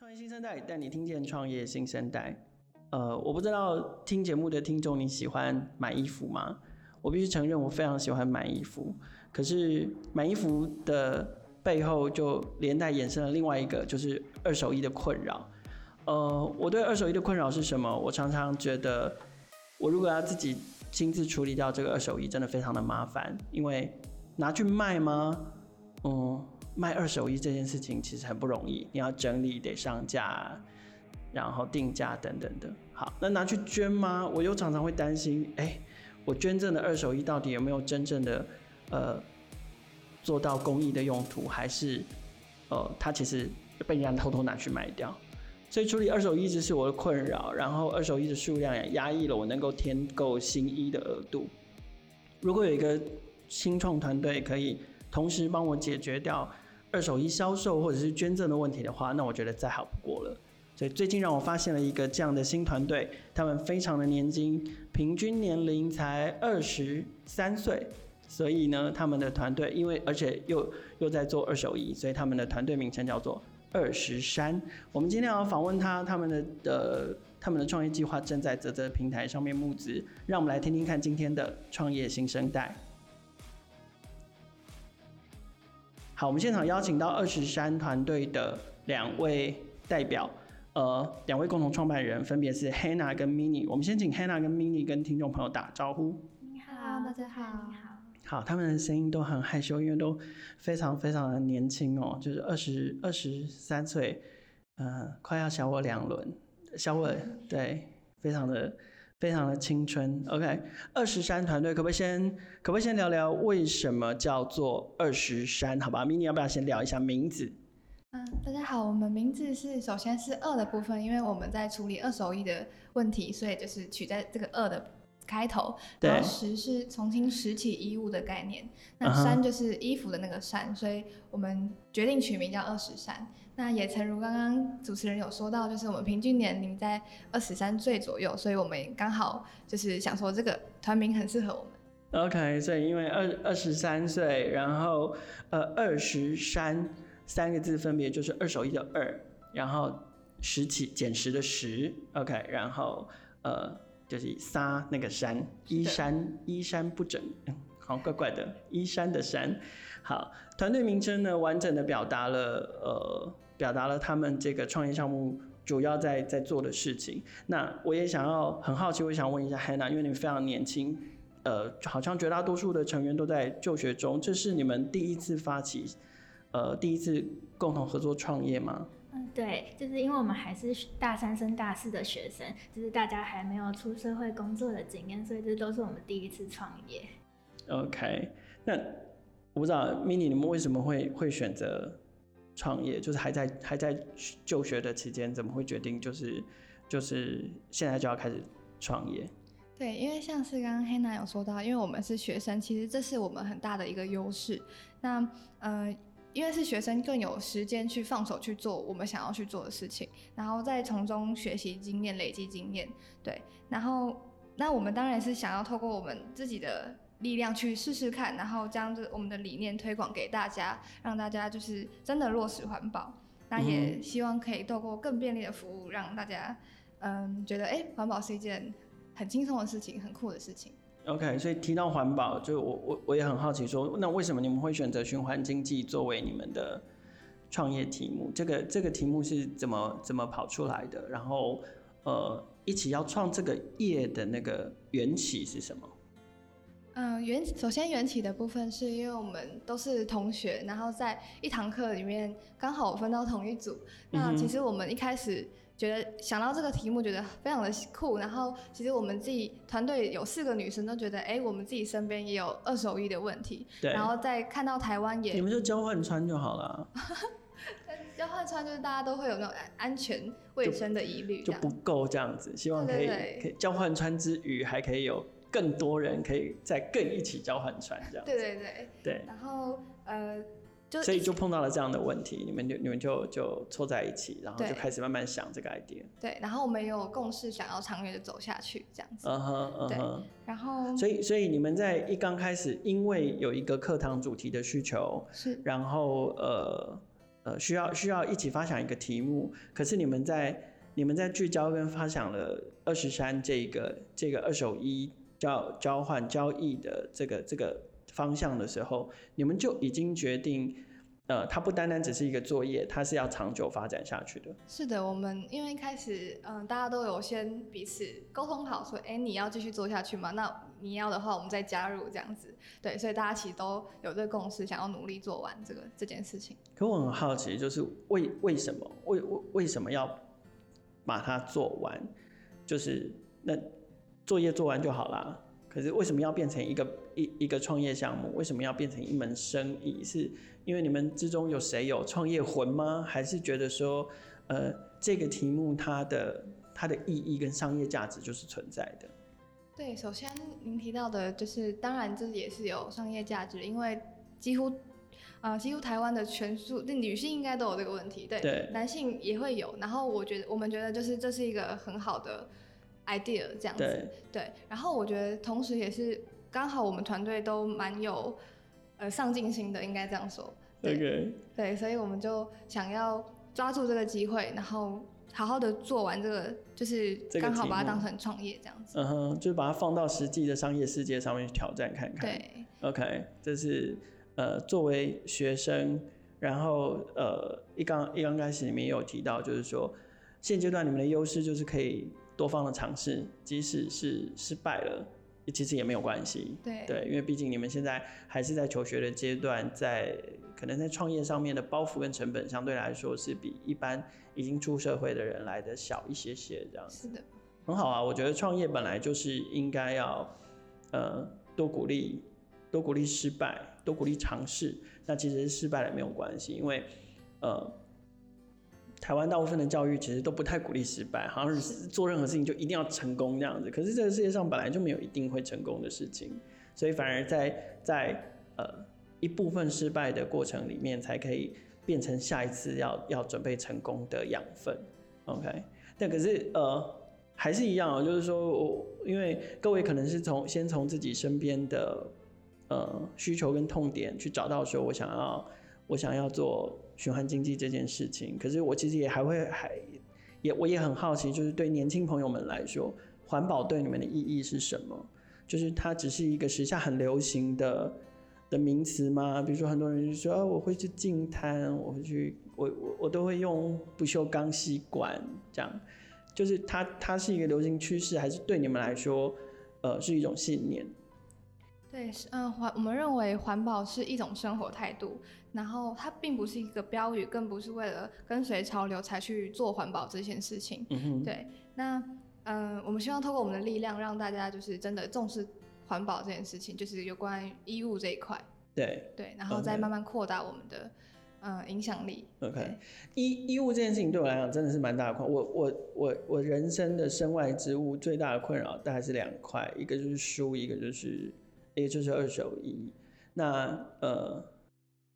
创业新生代带你听见创业新生代。呃，我不知道听节目的听众你喜欢买衣服吗？我必须承认，我非常喜欢买衣服。可是买衣服的背后，就连带衍生了另外一个，就是二手衣的困扰。呃，我对二手衣的困扰是什么？我常常觉得，我如果要自己亲自处理掉这个二手衣，真的非常的麻烦。因为拿去卖吗？嗯。卖二手衣这件事情其实很不容易，你要整理，得上架，然后定价等等的。好，那拿去捐吗？我又常常会担心，哎，我捐赠的二手衣到底有没有真正的呃做到公益的用途，还是呃它其实被人家偷偷拿去卖掉？所以处理二手衣一直是我的困扰，然后二手衣的数量也压抑了我能够添购新衣的额度。如果有一个新创团队可以。同时帮我解决掉二手衣销售或者是捐赠的问题的话，那我觉得再好不过了。所以最近让我发现了一个这样的新团队，他们非常的年轻，平均年龄才二十三岁。所以呢，他们的团队因为而且又又在做二手衣，所以他们的团队名称叫做二十三。我们今天要访问他，他们的呃他们的创业计划正在泽泽平台上面募资，让我们来听听看今天的创业新生代。好，我们现场邀请到二十三团队的两位代表，呃，两位共同创办人分别是 Hannah 跟 Minnie。我们先请 Hannah 跟 Minnie 跟听众朋友打招呼。你好，大家好，你好。好，他们的声音都很害羞，因为都非常非常的年轻哦，就是二十二十三岁，呃，快要小我两轮，小我对，非常的。非常的青春，OK。二十三团队可不可以先，可不可以先聊聊为什么叫做二十三？好吧，Minnie 要不要先聊一下名字？嗯，大家好，我们名字是首先是二的部分，因为我们在处理二手衣的问题，所以就是取在这个二的。开头，然后拾是重新拾起衣物的概念，那衫就是衣服的那个山，所以我们决定取名叫二十山。那也诚如刚刚主持人有说到，就是我们平均年龄在二十三岁左右，所以我们刚好就是想说这个团名很适合我们。OK，所以因为二二十三岁，然后呃二十三三个字分别就是二手一的二，然后十起减十的十，OK，然后呃。就是沙那个山，衣山衣山不整，嗯，好怪怪的，衣山的山。好，团队名称呢，完整的表达了呃，表达了他们这个创业项目主要在在做的事情。那我也想要很好奇，我想问一下 Hannah，因为你们非常年轻，呃，好像绝大多数的成员都在就学中，这是你们第一次发起，呃，第一次共同合作创业吗？嗯，对，就是因为我们还是大三升大四的学生，就是大家还没有出社会工作的经验，所以这都是我们第一次创业。OK，那我不知道 Minnie 你们为什么会会选择创业？就是还在还在就学的期间，怎么会决定就是就是现在就要开始创业？对，因为像是刚刚 Hannah 有说到，因为我们是学生，其实这是我们很大的一个优势。那呃。因为是学生，更有时间去放手去做我们想要去做的事情，然后再从中学习经验、累积经验。对，然后那我们当然是想要透过我们自己的力量去试试看，然后将这我们的理念推广给大家，让大家就是真的落实环保。那也希望可以透过更便利的服务，让大家嗯觉得哎，环保是一件很轻松的事情，很酷的事情。OK，所以提到环保，就我我我也很好奇说，说那为什么你们会选择循环经济作为你们的创业题目？这个这个题目是怎么怎么跑出来的？然后呃，一起要创这个业的那个缘起是什么？嗯，缘首先缘起的部分是因为我们都是同学，然后在一堂课里面刚好分到同一组。那其实我们一开始。觉得想到这个题目，觉得非常的酷。然后，其实我们自己团队有四个女生都觉得，哎、欸，我们自己身边也有二手衣的问题。对。然后再看到台湾也，你们就交换穿就好了。交换穿就是大家都会有那种安全卫生的疑虑，就不够这样子。希望可以交换穿之余，还可以有更多人可以再更一起交换船这样。对对对。对。然后呃。所以就碰到了这样的问题，你们就你们就就凑在一起，然后就开始慢慢想这个 idea。对，然后我们也有共识，想要长远的走下去，这样子。嗯哼，嗯哼。对，然后。所以，所以你们在一刚开始，因为有一个课堂主题的需求，是，然后呃呃需要需要一起发想一个题目，可是你们在你们在聚焦跟发想了二十三这个这个二手衣交交换交易的这个这个方向的时候，你们就已经决定。呃，它不单单只是一个作业，它是要长久发展下去的。是的，我们因为一开始，嗯、呃，大家都有先彼此沟通好，说，哎，你要继续做下去吗？那你要的话，我们再加入这样子。对，所以大家其实都有这个共识，想要努力做完这个这件事情。可我很好奇，就是为为什么为为为什么要把它做完？就是那作业做完就好啦。可是为什么要变成一个一一个创业项目？为什么要变成一门生意？是因为你们之中有谁有创业魂吗？还是觉得说，呃，这个题目它的它的意义跟商业价值就是存在的？对，首先您提到的就是，当然这也是有商业价值，因为几乎啊、呃，几乎台湾的全数，那女性应该都有这个问题，对，对男性也会有。然后我觉得，我们觉得就是这是一个很好的。Idea 这样子，对，对，然后我觉得同时也是刚好我们团队都蛮有呃上进心的，应该这样说。对.对，所以我们就想要抓住这个机会，然后好好的做完这个，就是刚好把它当成创业这样子。嗯哼，就是把它放到实际的商业世界上面去挑战看看。对，OK，这是呃作为学生，然后呃一刚一刚开始你们也有提到，就是说现阶段你们的优势就是可以。多方的尝试，即使是失败了，其实也没有关系。对对，因为毕竟你们现在还是在求学的阶段，在可能在创业上面的包袱跟成本相对来说是比一般已经出社会的人来的小一些些，这样子。是的，很好啊。我觉得创业本来就是应该要呃多鼓励，多鼓励失败，多鼓励尝试。那其实失败了没有关系，因为呃。台湾大部分的教育其实都不太鼓励失败，好像是做任何事情就一定要成功这样子。可是这个世界上本来就没有一定会成功的事情，所以反而在在呃一部分失败的过程里面，才可以变成下一次要要准备成功的养分。OK，但可是呃还是一样啊，就是说我因为各位可能是从先从自己身边的呃需求跟痛点去找到说我想要我想要做。循环经济这件事情，可是我其实也还会还也我也很好奇，就是对年轻朋友们来说，环保对你们的意义是什么？就是它只是一个时下很流行的的名词吗？比如说很多人就说，哦，我会去净滩，我会去，我我我都会用不锈钢吸管，这样，就是它它是一个流行趋势，还是对你们来说，呃，是一种信念？对，嗯，环我们认为环保是一种生活态度。然后它并不是一个标语，更不是为了跟随潮流才去做环保这件事情。嗯哼，对。那嗯、呃，我们希望透过我们的力量，让大家就是真的重视环保这件事情，就是有关衣物这一块。对对，然后再慢慢扩大我们的嗯影响力。OK，衣衣物这件事情对我来讲真的是蛮大的困扰。我我我我人生的身外之物最大的困扰大概是两块，一个就是书，一个就是也就是二手衣。那呃。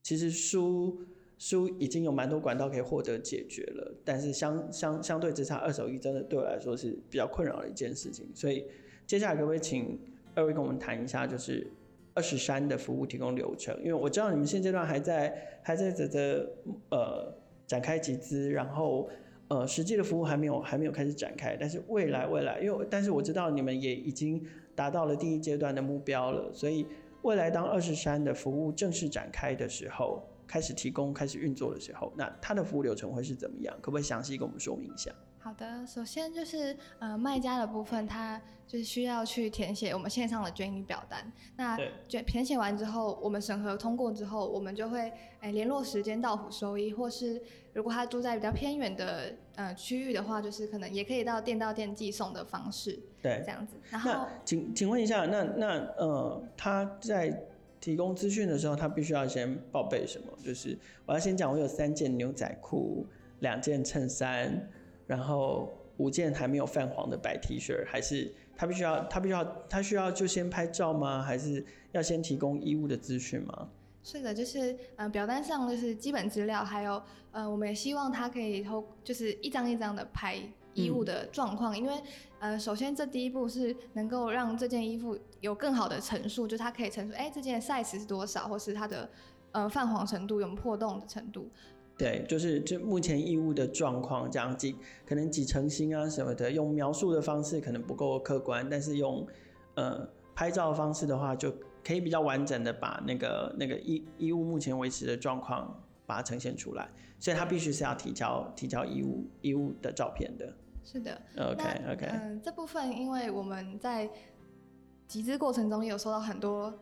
其实书书已经有蛮多管道可以获得解决了，但是相相相对之下，二手衣真的对我来说是比较困扰的一件事情。所以接下来可不可以请二位跟我们谈一下，就是二十三的服务提供流程？因为我知道你们现阶段还在还在这这呃展开集资，然后呃实际的服务还没有还没有开始展开，但是未来未来，因为但是我知道你们也已经达到了第一阶段的目标了，所以。未来当二十三的服务正式展开的时候，开始提供、开始运作的时候，那它的服务流程会是怎么样？可不可以详细跟我们说明一下？好的，首先就是呃卖家的部分，他就是需要去填写我们线上的捐衣表单。那填填写完之后，我们审核通过之后，我们就会诶联络时间到府收衣，或是如果他住在比较偏远的呃区域的话，就是可能也可以到店到店寄送的方式。对，这样子。然后，请请问一下，那那呃，他在提供资讯的时候，他必须要先报备什么？就是我要先讲，我有三件牛仔裤，两件衬衫，然后五件还没有泛黄的白 T 恤，还是他必须要他必须要他需要就先拍照吗？还是要先提供衣物的资讯吗？是的，就是呃表单上就是基本资料，还有呃我们也希望他可以偷就是一张一张的拍。衣物的状况，因为呃，首先这第一步是能够让这件衣服有更好的陈述，就它可以陈述，哎，这件 size 是多少，或是它的呃泛黄程度有破洞的程度。对，就是就目前衣物的状况这样几可能几成新啊什么的，用描述的方式可能不够客观，但是用呃拍照的方式的话，就可以比较完整的把那个那个衣衣物目前维持的状况把它呈现出来，所以他必须是要提交提交衣物衣物的照片的。是的，OK OK，嗯，这部分因为我们在集资过程中也有收到很多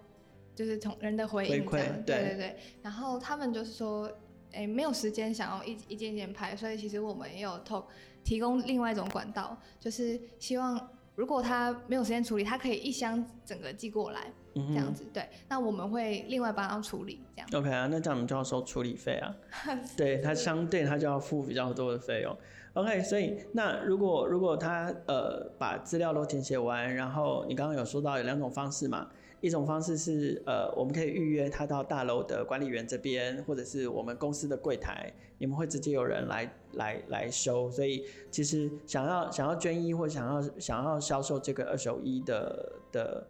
就是从人的回馈，对对对对，然后他们就是说。哎，没有时间想要一一件一件拍，所以其实我们也有透提供另外一种管道，就是希望如果他没有时间处理，他可以一箱整个寄过来，嗯、这样子。对，那我们会另外帮他处理，这样。OK 啊，那这样我们就要收处理费啊。对，他相对他就要付比较多的费用。OK，所以那如果如果他呃把资料都填写完，然后你刚刚有说到有两种方式嘛。一种方式是，呃，我们可以预约他到大楼的管理员这边，或者是我们公司的柜台，你们会直接有人来来来收。所以其实想要想要捐衣或想要想要销售这个二手衣的的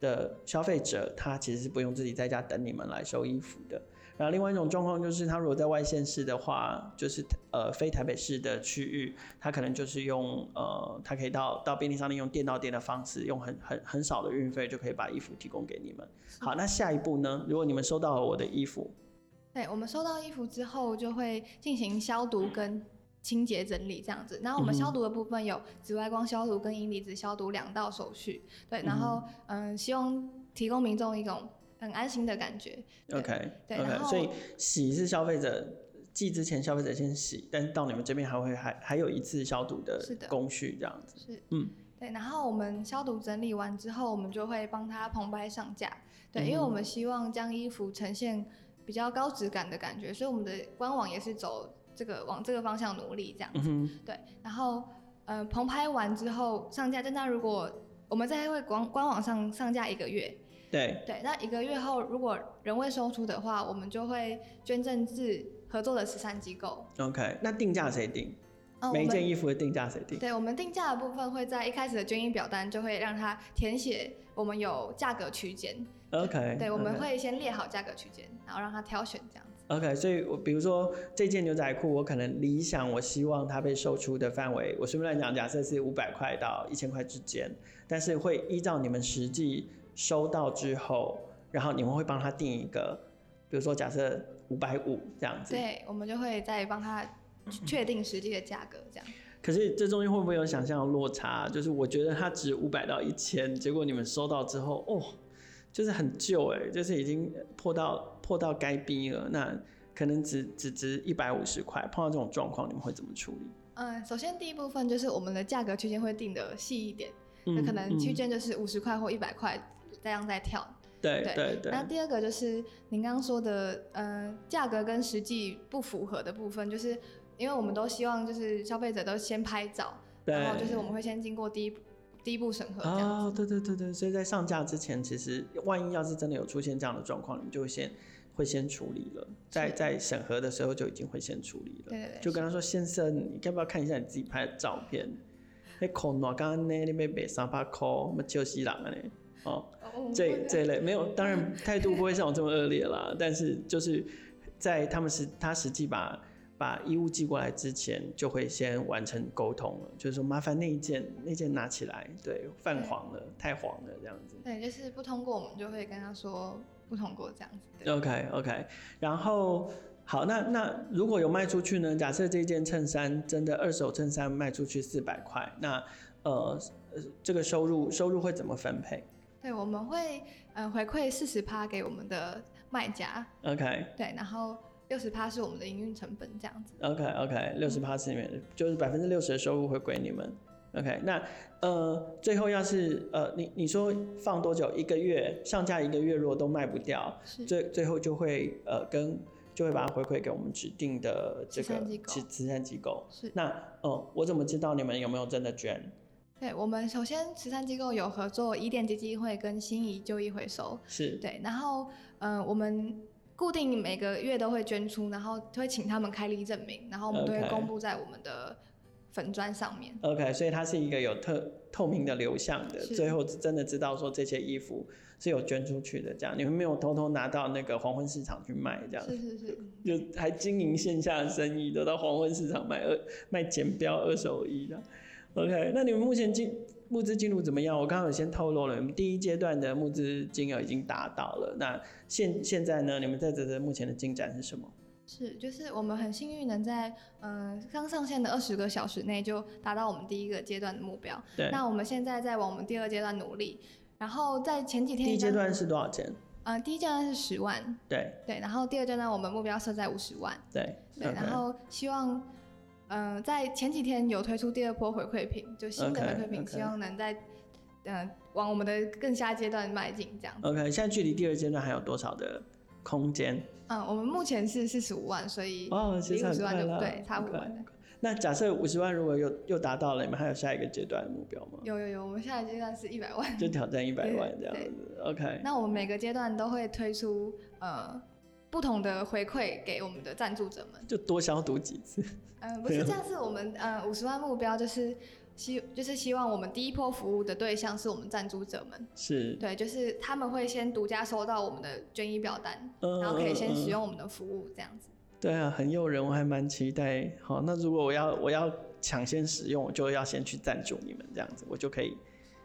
的消费者，他其实是不用自己在家等你们来收衣服的。然后另外一种状况就是，他如果在外县市的话，就是呃非台北市的区域，他可能就是用呃，他可以到到便利商店用店到店的方式，用很很很少的运费就可以把衣服提供给你们。好，那下一步呢？如果你们收到了我的衣服，对，我们收到衣服之后就会进行消毒跟清洁整理这样子。然后我们消毒的部分有紫外光消毒跟银离子消毒两道手续。对，然后嗯、呃，希望提供民众一种。很安心的感觉。OK，对，OK，所以洗是消费者寄之前，消费者先洗，但是到你们这边还会还还有一次消毒的工序这样子。是，嗯，对。然后我们消毒整理完之后，我们就会帮他棚拍上架。对，嗯、因为我们希望将衣服呈现比较高质感的感觉，所以我们的官网也是走这个往这个方向努力这样子。嗯、对，然后呃，棚拍完之后上架，但那如果我们在会官官网上上架一个月。对对，那一个月后，如果仍未售出的话，我们就会捐赠至合作的慈善机构。OK，那定价谁定？哦、每一件衣服的定价谁定？对，我们定价的部分会在一开始的捐衣表单就会让他填写，我们有价格区间。OK，对，我们会先列好价格区间，然后让他挑选这样子。OK，所以我比如说这件牛仔裤，我可能理想，我希望它被售出的范围，我随便来讲，假设是五百块到一千块之间，但是会依照你们实际。收到之后，然后你们会帮他定一个，比如说假设五百五这样子。对，我们就会再帮他确定实际的价格这样。可是这中间会不会有想象的落差？就是我觉得它值五百到一千，结果你们收到之后，哦，就是很旧哎，就是已经破到破到该逼了，那可能只只值一百五十块。碰到这种状况，你们会怎么处理？嗯，首先第一部分就是我们的价格区间会定的细一点，那、嗯、可能区间就是五十块或一百块。这样在跳，对对对，那第二个就是您刚刚说的，嗯、呃，价格跟实际不符合的部分，就是因为我们都希望就是消费者都先拍照，然后就是我们会先经过第一第一步审核。哦，对对对对，所以在上架之前，其实万一要是真的有出现这样的状况，你就会先会先处理了，在在审核的时候就已经会先处理了。对对对。就跟他说，先生，你要不要看一下你自己拍的照片？那口暖刚刚那那边卖三百块，我们就是人啊呢。哦，这这一类没有，当然 态度不会像我这么恶劣啦。但是就是在他们实他实际把把衣物寄过来之前，就会先完成沟通了，就是说麻烦那一件那件拿起来，对，泛黄了，太黄了这样子。对，就是不通过，我们就会跟他说不通过这样子。OK OK，然后好，那那如果有卖出去呢？假设这件衬衫真的二手衬衫卖出去四百块，那呃这个收入收入会怎么分配？对，我们会嗯回馈四十趴给我们的卖家，OK，对，然后六十趴是我们的营运成本这样子，OK OK，六十趴是里面就是百分之六十的收入会归你们，OK，那呃最后要是呃你你说放多久？一个月上架一个月，如果都卖不掉，最最后就会呃跟就会把它回馈给我们指定的这个慈慈善机构，是。那嗯我怎么知道你们有没有真的捐？对，我们首先慈善机构有合作伊甸基金会跟心仪旧衣回收，是对，然后嗯、呃，我们固定每个月都会捐出，然后会请他们开立证明，然后我们都会公布在我们的粉砖上面。OK，所以它是一个有特透明的流向的，最后真的知道说这些衣服是有捐出去的，这样你们没有偷偷拿到那个黄昏市场去卖，这样是是是，就还经营线下的生意，都到黄昏市场卖二卖简标二手衣的。OK，那你们目前进募资进度怎么样？我刚刚有先透露了，你们第一阶段的募资金额已经达到了。那现现在呢？你们在这这目前的进展是什么？是，就是我们很幸运能在嗯刚上线的二十个小时内就达到我们第一个阶段的目标。对。那我们现在在往我们第二阶段努力。然后在前几天。第一阶段是多少钱？嗯、呃，第一阶段是十万。对。对，然后第二阶段我们目标设在五十万。对。对.然后希望。嗯、呃，在前几天有推出第二波回馈品，就新的回馈品，希望能在嗯、呃、往我们的更下阶段迈进这样。OK，现在距离第二阶段还有多少的空间？嗯，我们目前是四十五万，所以哦，其实五十万就对，差五万。Okay. 那假设五十万如果又又达到了，你们还有下一个阶段的目标吗？有有有，我们下一个阶段是一百万，就挑战一百万这样子。OK，那我们每个阶段都会推出呃。不同的回馈给我们的赞助者们，就多消毒几次。嗯，不是，这样是我们呃五十万目标，就是希就是希望我们第一波服务的对象是我们赞助者们。是。对，就是他们会先独家收到我们的捐衣表单，嗯，然后可以先使用我们的服务，这样子。对啊，很诱人，我还蛮期待。好，那如果我要我要抢先使用，我就要先去赞助你们，这样子我就可以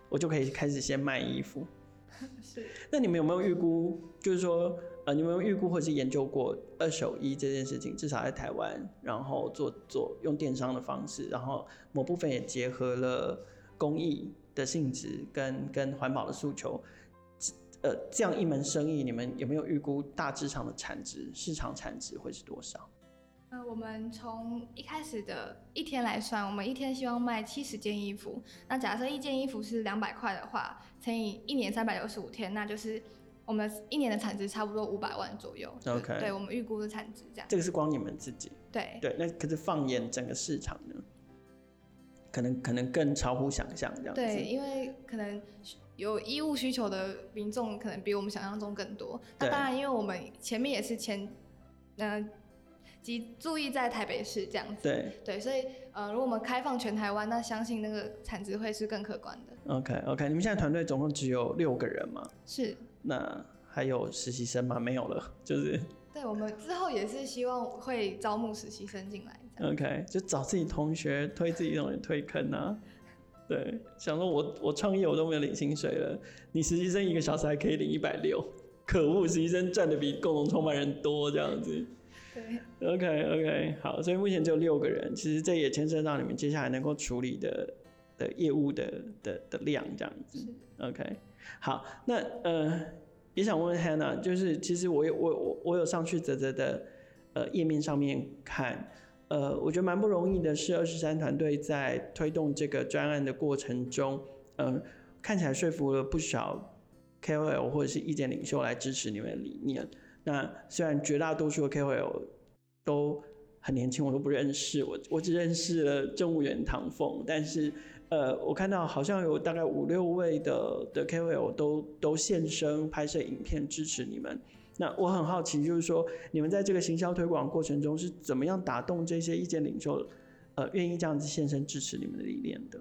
我就可以开始先卖衣服。是。那你们有没有预估，就是说？呃，你们有预估或是研究过二手衣这件事情？至少在台湾，然后做做用电商的方式，然后某部分也结合了公益的性质跟跟环保的诉求。呃，这样一门生意，你们有没有预估大致上的产值？市场产值会是多少？呃，我们从一开始的一天来算，我们一天希望卖七十件衣服。那假设一件衣服是两百块的话，乘以一年三百六十五天，那就是。我们一年的产值差不多五百万左右。OK，对，我们预估的产值这样。这个是光你们自己。对对，那可是放眼整个市场呢，可能可能更超乎想象这样子。对，因为可能有衣物需求的民众可能比我们想象中更多。那当然，因为我们前面也是前，嗯、呃，即注意在台北市这样子。对对，所以呃，如果我们开放全台湾，那相信那个产值会是更可观的。OK OK，你们现在团队总共只有六个人吗？是。那还有实习生吗？没有了，就是。对，我们之后也是希望会招募实习生进来。OK，就找自己同学推自己同学推坑啊。对，想说我我创业我都没有领薪水了，你实习生一个小时还可以领一百六，可恶，实习生赚的比共同创办人多这样子。对。OK OK，好，所以目前只有六个人，其实这也牵涉到你们接下来能够处理的的业务的的的量这样子。OK。好，那呃，也想问问 Hannah，就是其实我有我我我有上去泽泽的呃页面上面看，呃，我觉得蛮不容易的，是二十三团队在推动这个专案的过程中，嗯、呃，看起来说服了不少 KOL 或者是意见领袖来支持你们的理念。那虽然绝大多数的 KOL 都很年轻，我都不认识，我我只认识了政务员唐凤，但是。呃，我看到好像有大概五六位的的 KOL 都都现身拍摄影片支持你们。那我很好奇，就是说你们在这个行销推广过程中是怎么样打动这些意见领袖，呃，愿意这样子现身支持你们的理念的？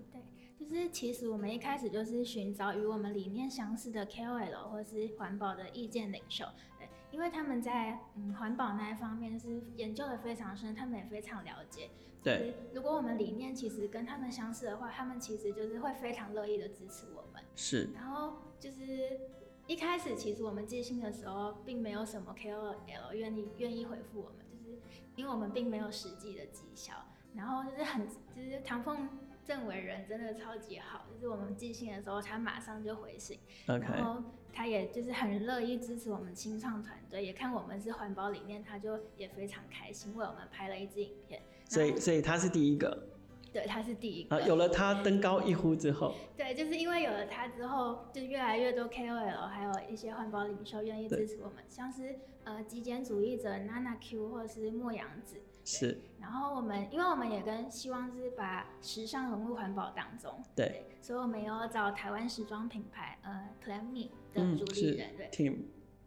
就是其实我们一开始就是寻找与我们理念相似的 KOL 或是环保的意见领袖。对，因为他们在嗯环保那一方面是研究的非常深，他们也非常了解。对，如果我们理念其实跟他们相似的话，他们其实就是会非常乐意的支持我们。是。然后就是一开始，其实我们寄信的时候，并没有什么 KOL 愿意愿意回复我们，就是因为我们并没有实际的绩效。然后就是很，就是唐凤政委人真的超级好，就是我们寄信的时候，他马上就回信。然后他也就是很乐意支持我们清创团队，也看我们是环保理念，他就也非常开心，为我们拍了一支影片。所以，所以他是第一个。对，他是第一个。啊，有了他登高一呼之后。对，就是因为有了他之后，就越来越多 KOL，还有一些环保领袖愿意支持我们，像是呃极简主义者 Nana Q 或者是莫阳子。是。然后我们，因为我们也跟希望是把时尚融入环保当中。对。对，所以我们有找台湾时装品牌呃 clan Me 的主理人，对。Team。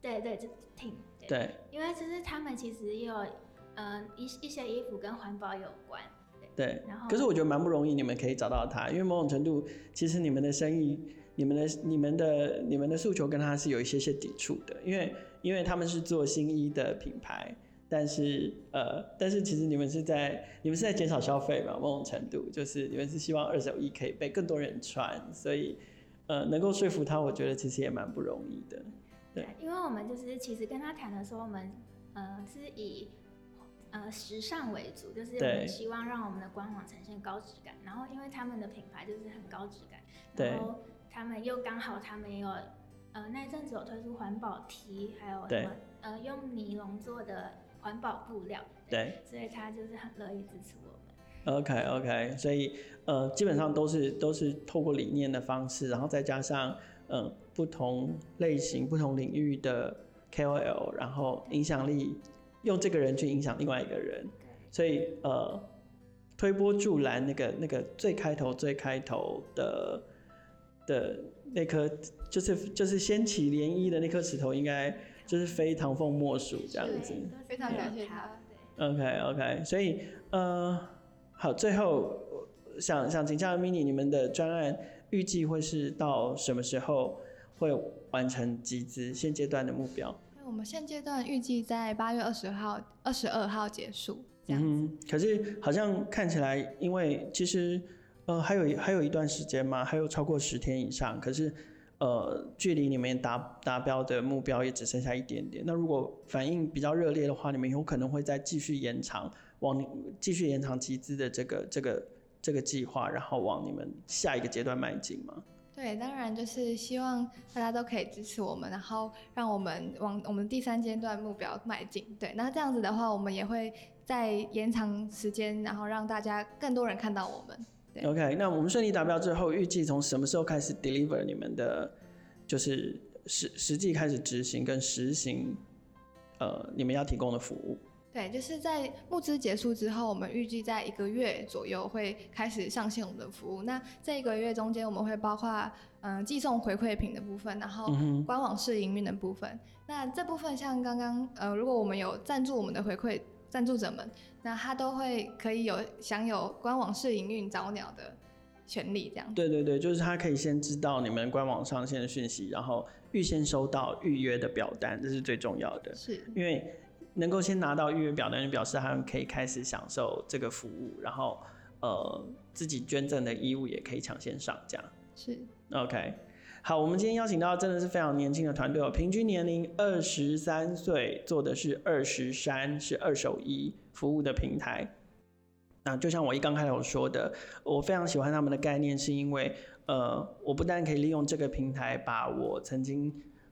对对，就 Team。对。因为其实他们其实也有。嗯，一一些衣服跟环保有关，对，然后，可是我觉得蛮不容易，你们可以找到他，因为某种程度，其实你们的生意、你们的、你们的、你们的诉求跟他是有一些些抵触的，因为因为他们是做新衣的品牌，但是呃，但是其实你们是在你们是在减少消费嘛，某种程度就是你们是希望二手衣可以被更多人穿，所以呃，能够说服他，我觉得其实也蛮不容易的。对，因为我们就是其实跟他谈的时候，我们呃是以呃时尚为主，就是我们希望让我们的官网呈现高质感。然后因为他们的品牌就是很高质感，然后他们又刚好他们也有呃那阵子有推出环保 T，还有什么呃用尼龙做的环保布料，对，所以他就是很乐意支持我们。OK OK，所以呃基本上都是都是透过理念的方式，然后再加上。嗯，不同类型、不同领域的 KOL，然后影响力，用这个人去影响另外一个人，所以呃，推波助澜那个那个最开头最开头的的那颗，就是就是掀起涟漪的那颗石头，应该就是非唐凤莫属这样子。非常感谢他。OK OK，所以呃，好，最后想想请教 Mini 你们的专案。预计会是到什么时候会完成集资？现阶段的目标？我们现阶段预计在八月二十号、二十二号结束。嗯，可是好像看起来，因为其实呃还有还有一段时间嘛，还有超过十天以上。可是呃距离你们达达标的目标也只剩下一点点。那如果反应比较热烈的话，你们有可能会再继续延长往继续延长集资的这个这个。这个计划，然后往你们下一个阶段迈进吗？对，当然就是希望大家都可以支持我们，然后让我们往我们第三阶段目标迈进。对，那这样子的话，我们也会再延长时间，然后让大家更多人看到我们。对，OK，那我们顺利达标之后，预计从什么时候开始 deliver 你们的，就是实实际开始执行跟实行，呃，你们要提供的服务？对，就是在募资结束之后，我们预计在一个月左右会开始上线我们的服务。那这一个月中间，我们会包括嗯、呃、寄送回馈品的部分，然后官网试营运的部分。嗯、那这部分像刚刚呃，如果我们有赞助我们的回馈赞助者们，那他都会可以有享有官网试营运早鸟的权利，这样。对对对，就是他可以先知道你们官网上线的讯息，然后预先收到预约的表单，这是最重要的。是，因为。能够先拿到预约表的人表示他们可以开始享受这个服务，然后呃自己捐赠的衣物也可以抢先上架。是，OK，好，我们今天邀请到真的是非常年轻的团队哦，平均年龄二十三岁，做的是二十三，是二手衣服务的平台。那就像我一刚开头说的，我非常喜欢他们的概念，是因为呃我不但可以利用这个平台把我曾经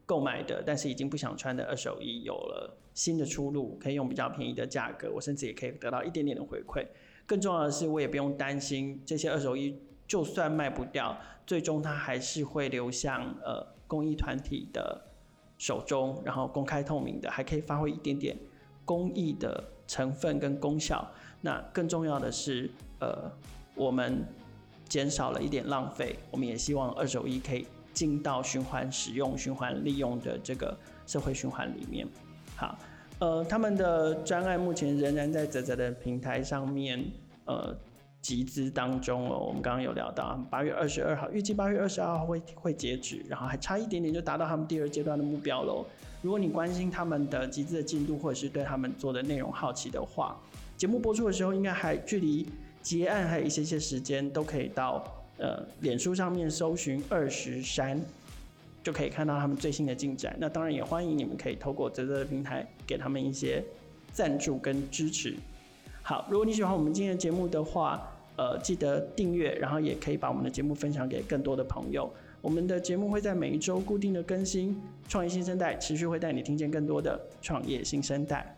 购买的，但是已经不想穿的二手衣有了。新的出路，可以用比较便宜的价格，我甚至也可以得到一点点的回馈。更重要的是，我也不用担心这些二手衣就算卖不掉，最终它还是会流向呃公益团体的手中，然后公开透明的，还可以发挥一点点公益的成分跟功效。那更重要的是，呃，我们减少了一点浪费，我们也希望二手衣可以进到循环使用、循环利用的这个社会循环里面。好。呃，他们的专案目前仍然在泽泽的平台上面，呃，集资当中哦。我们刚刚有聊到，八月二十二号，预计八月二十二号会会截止，然后还差一点点就达到他们第二阶段的目标喽。如果你关心他们的集资的进度，或者是对他们做的内容好奇的话，节目播出的时候应该还距离结案还有一些些时间，都可以到呃脸书上面搜寻二十衫。就可以看到他们最新的进展。那当然也欢迎你们可以透过泽泽的平台给他们一些赞助跟支持。好，如果你喜欢我们今天的节目的话，呃，记得订阅，然后也可以把我们的节目分享给更多的朋友。我们的节目会在每一周固定的更新，创业新生代持续会带你听见更多的创业新生代。